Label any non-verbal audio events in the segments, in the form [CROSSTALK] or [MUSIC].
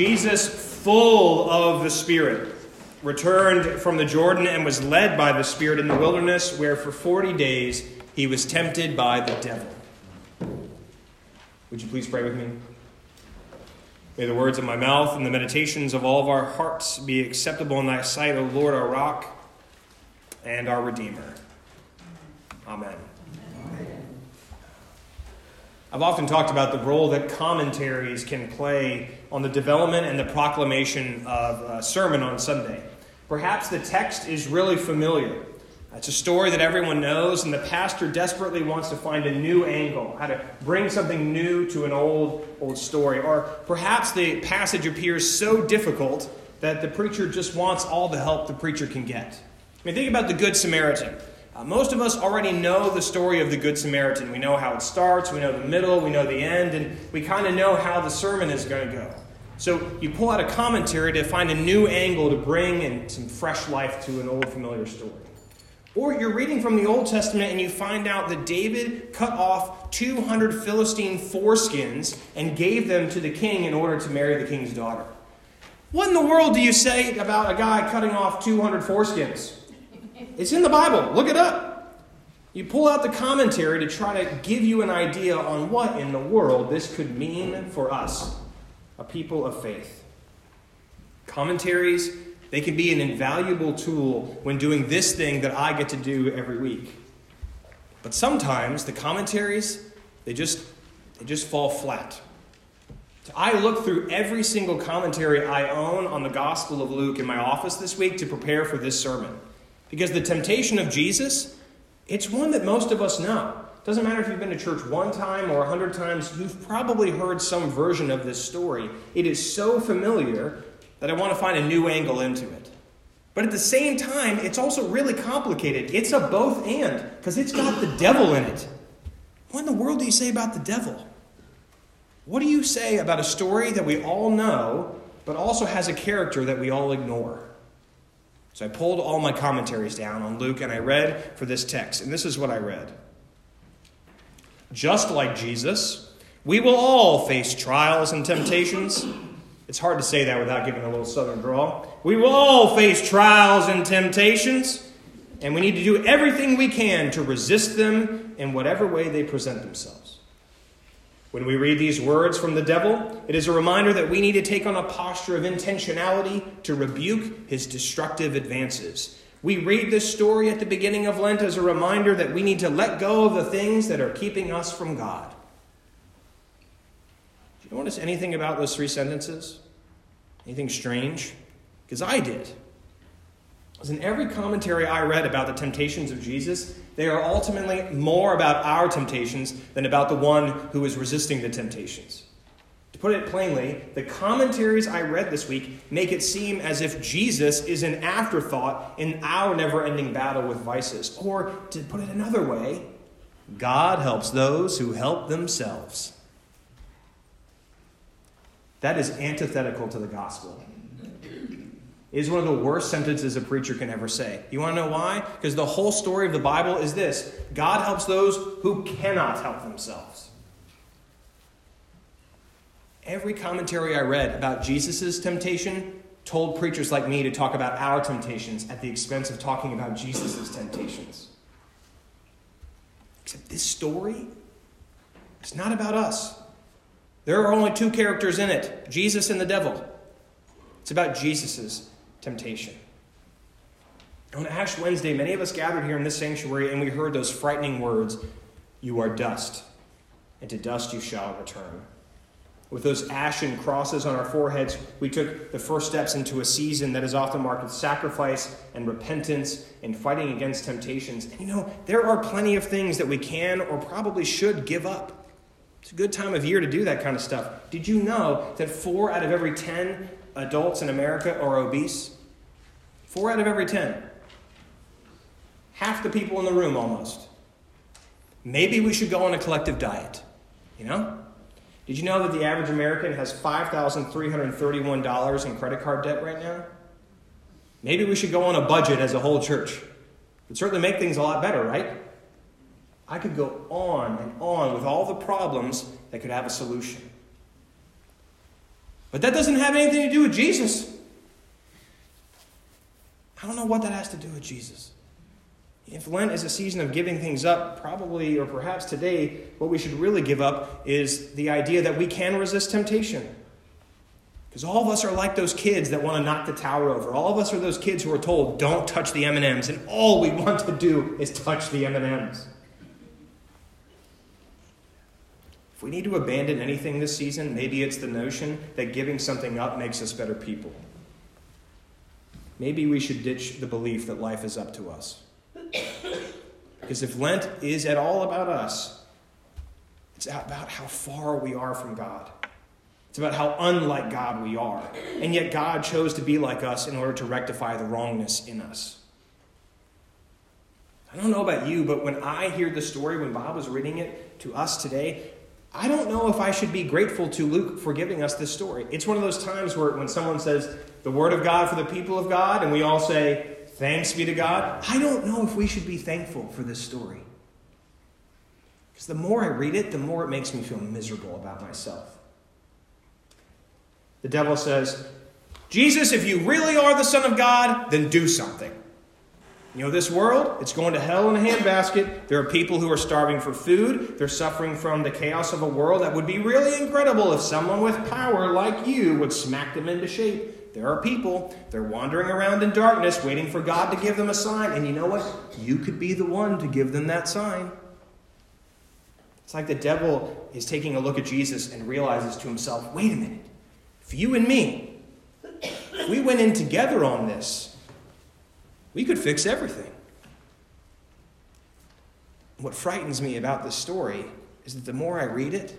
Jesus, full of the Spirit, returned from the Jordan and was led by the Spirit in the wilderness, where for 40 days he was tempted by the devil. Would you please pray with me? May the words of my mouth and the meditations of all of our hearts be acceptable in thy sight, O Lord, our rock and our Redeemer. Amen. I've often talked about the role that commentaries can play on the development and the proclamation of a sermon on Sunday. Perhaps the text is really familiar. It's a story that everyone knows, and the pastor desperately wants to find a new angle, how to bring something new to an old, old story. Or perhaps the passage appears so difficult that the preacher just wants all the help the preacher can get. I mean, think about the Good Samaritan. Uh, most of us already know the story of the Good Samaritan. We know how it starts, we know the middle, we know the end, and we kind of know how the sermon is going to go. So you pull out a commentary to find a new angle to bring and some fresh life to an old familiar story. Or you're reading from the Old Testament and you find out that David cut off 200 Philistine foreskins and gave them to the king in order to marry the king's daughter. What in the world do you say about a guy cutting off 200 foreskins? It's in the Bible. Look it up. You pull out the commentary to try to give you an idea on what in the world this could mean for us, a people of faith. Commentaries they can be an invaluable tool when doing this thing that I get to do every week. But sometimes the commentaries, they just, they just fall flat. I look through every single commentary I own on the Gospel of Luke in my office this week to prepare for this sermon. Because the temptation of Jesus, it's one that most of us know. Doesn't matter if you've been to church one time or a hundred times, you've probably heard some version of this story. It is so familiar that I want to find a new angle into it. But at the same time, it's also really complicated. It's a both and, because it's got the devil in it. What in the world do you say about the devil? What do you say about a story that we all know, but also has a character that we all ignore? So I pulled all my commentaries down on Luke and I read for this text. And this is what I read Just like Jesus, we will all face trials and temptations it's hard to say that without giving a little southern drawl. We will all face trials and temptations, and we need to do everything we can to resist them in whatever way they present themselves. When we read these words from the devil, it is a reminder that we need to take on a posture of intentionality to rebuke his destructive advances. We read this story at the beginning of Lent as a reminder that we need to let go of the things that are keeping us from God. Do you notice anything about those three sentences? Anything strange? Because I did. Because in every commentary I read about the temptations of Jesus, they are ultimately more about our temptations than about the one who is resisting the temptations. To put it plainly, the commentaries I read this week make it seem as if Jesus is an afterthought in our never ending battle with vices. Or, to put it another way, God helps those who help themselves. That is antithetical to the gospel. Is one of the worst sentences a preacher can ever say. You want to know why? Because the whole story of the Bible is this God helps those who cannot help themselves. Every commentary I read about Jesus' temptation told preachers like me to talk about our temptations at the expense of talking about Jesus' temptations. Except this story, it's not about us. There are only two characters in it Jesus and the devil. It's about Jesus' temptation. On Ash Wednesday, many of us gathered here in this sanctuary and we heard those frightening words You are dust, and to dust you shall return. With those ashen crosses on our foreheads, we took the first steps into a season that is often marked with sacrifice and repentance and fighting against temptations. And you know, there are plenty of things that we can or probably should give up. It's a good time of year to do that kind of stuff. Did you know that four out of every 10 adults in America are obese? Four out of every 10. Half the people in the room almost. Maybe we should go on a collective diet. You know? Did you know that the average American has $5,331 in credit card debt right now? Maybe we should go on a budget as a whole church. It'd certainly make things a lot better, right? I could go on and on with all the problems that could have a solution. But that doesn't have anything to do with Jesus. I don't know what that has to do with Jesus. If Lent is a season of giving things up, probably or perhaps today, what we should really give up is the idea that we can resist temptation. Because all of us are like those kids that want to knock the tower over. All of us are those kids who are told, "Don't touch the M&Ms," and all we [LAUGHS] want to do is touch the M&Ms. If we need to abandon anything this season, maybe it's the notion that giving something up makes us better people. Maybe we should ditch the belief that life is up to us. Because if Lent is at all about us, it's about how far we are from God. It's about how unlike God we are. And yet God chose to be like us in order to rectify the wrongness in us. I don't know about you, but when I hear the story, when Bob was reading it to us today, I don't know if I should be grateful to Luke for giving us this story. It's one of those times where when someone says, the word of God for the people of God, and we all say, Thanks be to God. I don't know if we should be thankful for this story. Because the more I read it, the more it makes me feel miserable about myself. The devil says, Jesus, if you really are the Son of God, then do something. You know, this world, it's going to hell in a handbasket. There are people who are starving for food. They're suffering from the chaos of a world that would be really incredible if someone with power like you would smack them into shape. There are people, they're wandering around in darkness waiting for God to give them a sign. And you know what? You could be the one to give them that sign. It's like the devil is taking a look at Jesus and realizes to himself wait a minute. If you and me, we went in together on this, we could fix everything. What frightens me about this story is that the more I read it,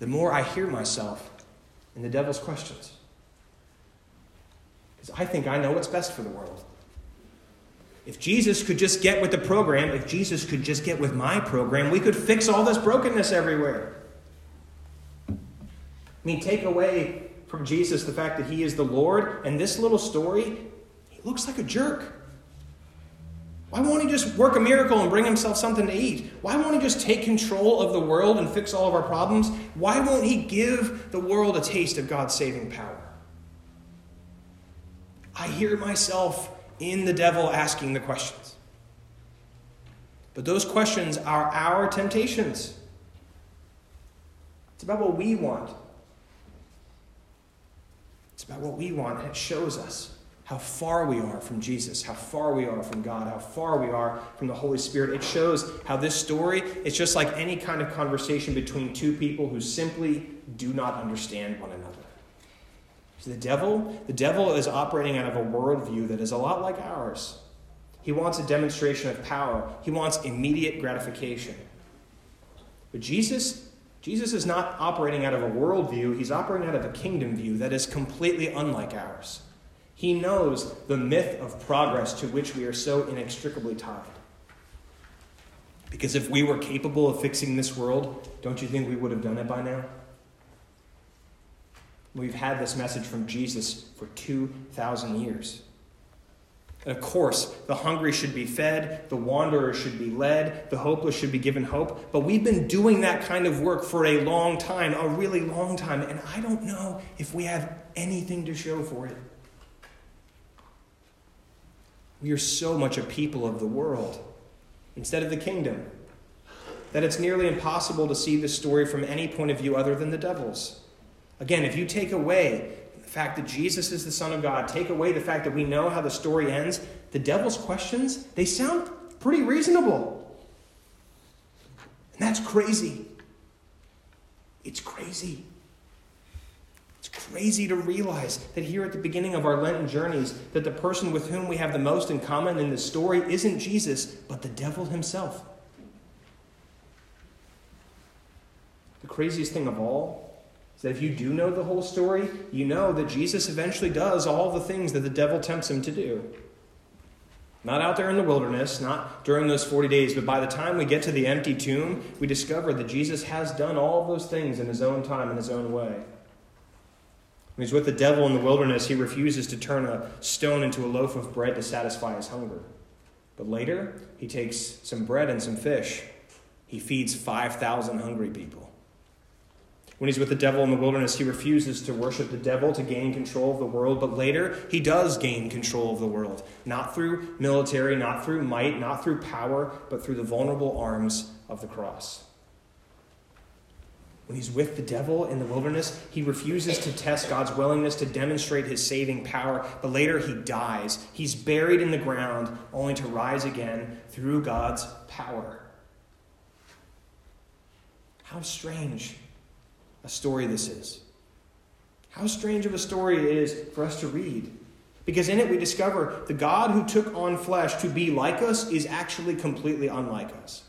the more I hear myself in the devil's questions. Because I think I know what's best for the world. If Jesus could just get with the program, if Jesus could just get with my program, we could fix all this brokenness everywhere. I mean, take away from Jesus the fact that he is the Lord, and this little story, he looks like a jerk. Why won't he just work a miracle and bring himself something to eat? Why won't he just take control of the world and fix all of our problems? Why won't he give the world a taste of God's saving power? I hear myself in the devil asking the questions. But those questions are our temptations. It's about what we want. It's about what we want, and it shows us how far we are from Jesus, how far we are from God, how far we are from the Holy Spirit. It shows how this story is just like any kind of conversation between two people who simply do not understand one another. The devil, the devil is operating out of a worldview that is a lot like ours. He wants a demonstration of power. He wants immediate gratification. But Jesus, Jesus is not operating out of a worldview, he's operating out of a kingdom view that is completely unlike ours. He knows the myth of progress to which we are so inextricably tied. Because if we were capable of fixing this world, don't you think we would have done it by now? We've had this message from Jesus for 2,000 years. And of course, the hungry should be fed, the wanderer should be led, the hopeless should be given hope. But we've been doing that kind of work for a long time, a really long time, and I don't know if we have anything to show for it. We are so much a people of the world instead of the kingdom that it's nearly impossible to see this story from any point of view other than the devil's. Again, if you take away the fact that Jesus is the Son of God, take away the fact that we know how the story ends, the devil's questions, they sound pretty reasonable. And that's crazy. It's crazy. Crazy to realize that here at the beginning of our Lenten journeys, that the person with whom we have the most in common in this story isn't Jesus, but the devil himself. The craziest thing of all is that if you do know the whole story, you know that Jesus eventually does all the things that the devil tempts him to do. Not out there in the wilderness, not during those 40 days, but by the time we get to the empty tomb, we discover that Jesus has done all those things in his own time, in his own way. When he's with the devil in the wilderness, he refuses to turn a stone into a loaf of bread to satisfy his hunger. But later, he takes some bread and some fish. He feeds 5,000 hungry people. When he's with the devil in the wilderness, he refuses to worship the devil to gain control of the world, but later he does gain control of the world. Not through military, not through might, not through power, but through the vulnerable arms of the cross. When he's with the devil in the wilderness, he refuses to test God's willingness to demonstrate his saving power, but later he dies. He's buried in the ground only to rise again through God's power. How strange a story this is. How strange of a story it is for us to read. Because in it we discover the God who took on flesh to be like us is actually completely unlike us.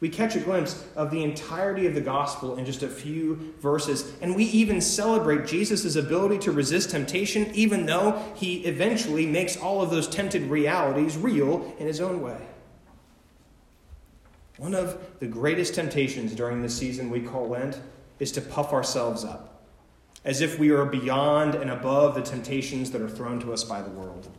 We catch a glimpse of the entirety of the gospel in just a few verses, and we even celebrate Jesus' ability to resist temptation, even though he eventually makes all of those tempted realities real in his own way. One of the greatest temptations during this season we call Lent is to puff ourselves up, as if we are beyond and above the temptations that are thrown to us by the world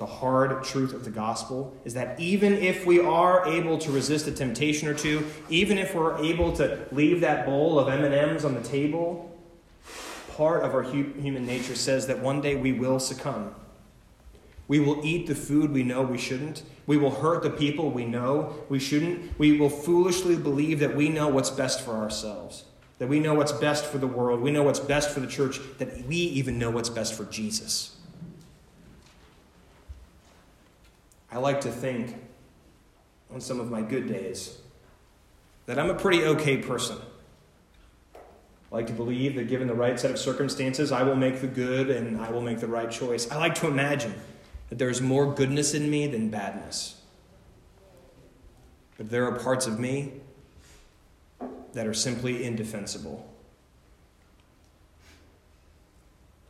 the hard truth of the gospel is that even if we are able to resist a temptation or two, even if we're able to leave that bowl of M&Ms on the table, part of our human nature says that one day we will succumb. We will eat the food we know we shouldn't. We will hurt the people we know we shouldn't. We will foolishly believe that we know what's best for ourselves, that we know what's best for the world, we know what's best for the church, that we even know what's best for Jesus. I like to think on some of my good days that I'm a pretty okay person. I like to believe that given the right set of circumstances, I will make the good and I will make the right choice. I like to imagine that there's more goodness in me than badness. But there are parts of me that are simply indefensible.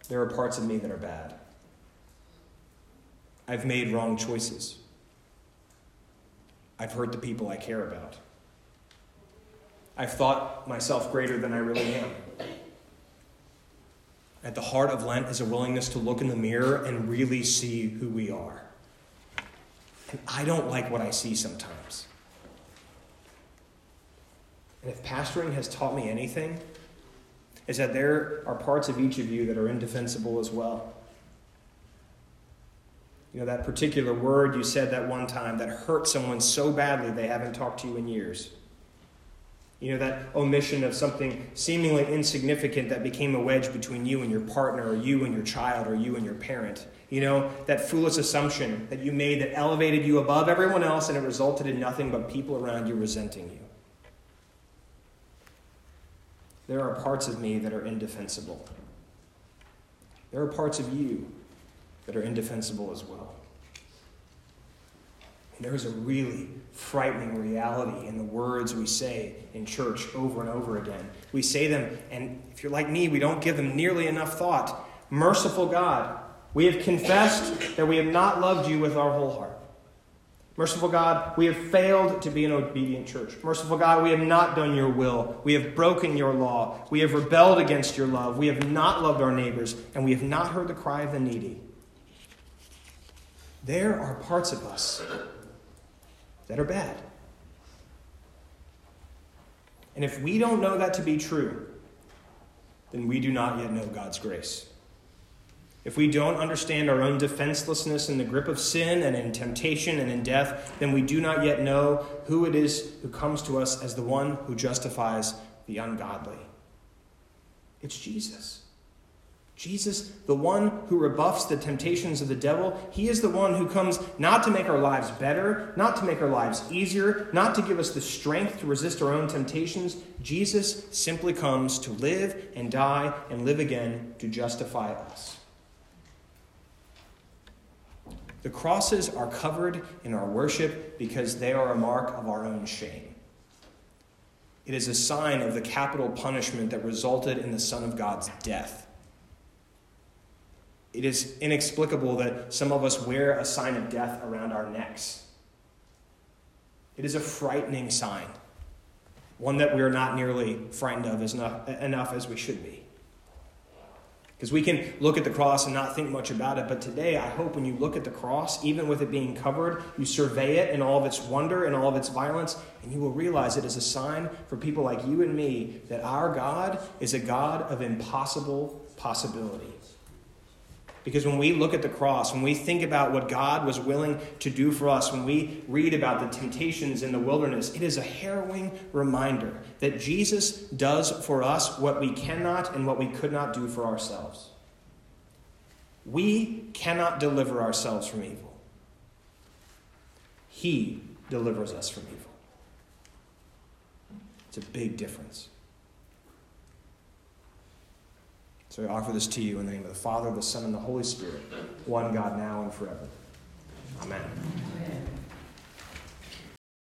There are parts of me that are bad. I've made wrong choices. I've hurt the people I care about. I've thought myself greater than I really am. At the heart of Lent is a willingness to look in the mirror and really see who we are. And I don't like what I see sometimes. And if pastoring has taught me anything, is that there are parts of each of you that are indefensible as well. You know, that particular word you said that one time that hurt someone so badly they haven't talked to you in years. You know, that omission of something seemingly insignificant that became a wedge between you and your partner, or you and your child, or you and your parent. You know, that foolish assumption that you made that elevated you above everyone else and it resulted in nothing but people around you resenting you. There are parts of me that are indefensible. There are parts of you that are indefensible as well. And there is a really frightening reality in the words we say in church over and over again. We say them, and if you're like me, we don't give them nearly enough thought. Merciful God, we have confessed that we have not loved you with our whole heart. Merciful God, we have failed to be an obedient church. Merciful God, we have not done your will. We have broken your law. We have rebelled against your love. We have not loved our neighbors, and we have not heard the cry of the needy. There are parts of us that are bad. And if we don't know that to be true, then we do not yet know God's grace. If we don't understand our own defenselessness in the grip of sin and in temptation and in death, then we do not yet know who it is who comes to us as the one who justifies the ungodly. It's Jesus. Jesus, the one who rebuffs the temptations of the devil, he is the one who comes not to make our lives better, not to make our lives easier, not to give us the strength to resist our own temptations. Jesus simply comes to live and die and live again to justify us. The crosses are covered in our worship because they are a mark of our own shame. It is a sign of the capital punishment that resulted in the Son of God's death. It is inexplicable that some of us wear a sign of death around our necks. It is a frightening sign, one that we are not nearly frightened of as enough, enough as we should be. Because we can look at the cross and not think much about it, but today I hope when you look at the cross, even with it being covered, you survey it in all of its wonder and all of its violence, and you will realize it is a sign for people like you and me that our God is a God of impossible possibility. Because when we look at the cross, when we think about what God was willing to do for us, when we read about the temptations in the wilderness, it is a harrowing reminder that Jesus does for us what we cannot and what we could not do for ourselves. We cannot deliver ourselves from evil, He delivers us from evil. It's a big difference. So I offer this to you in the name of the Father, the Son, and the Holy Spirit, one God now and forever. Amen.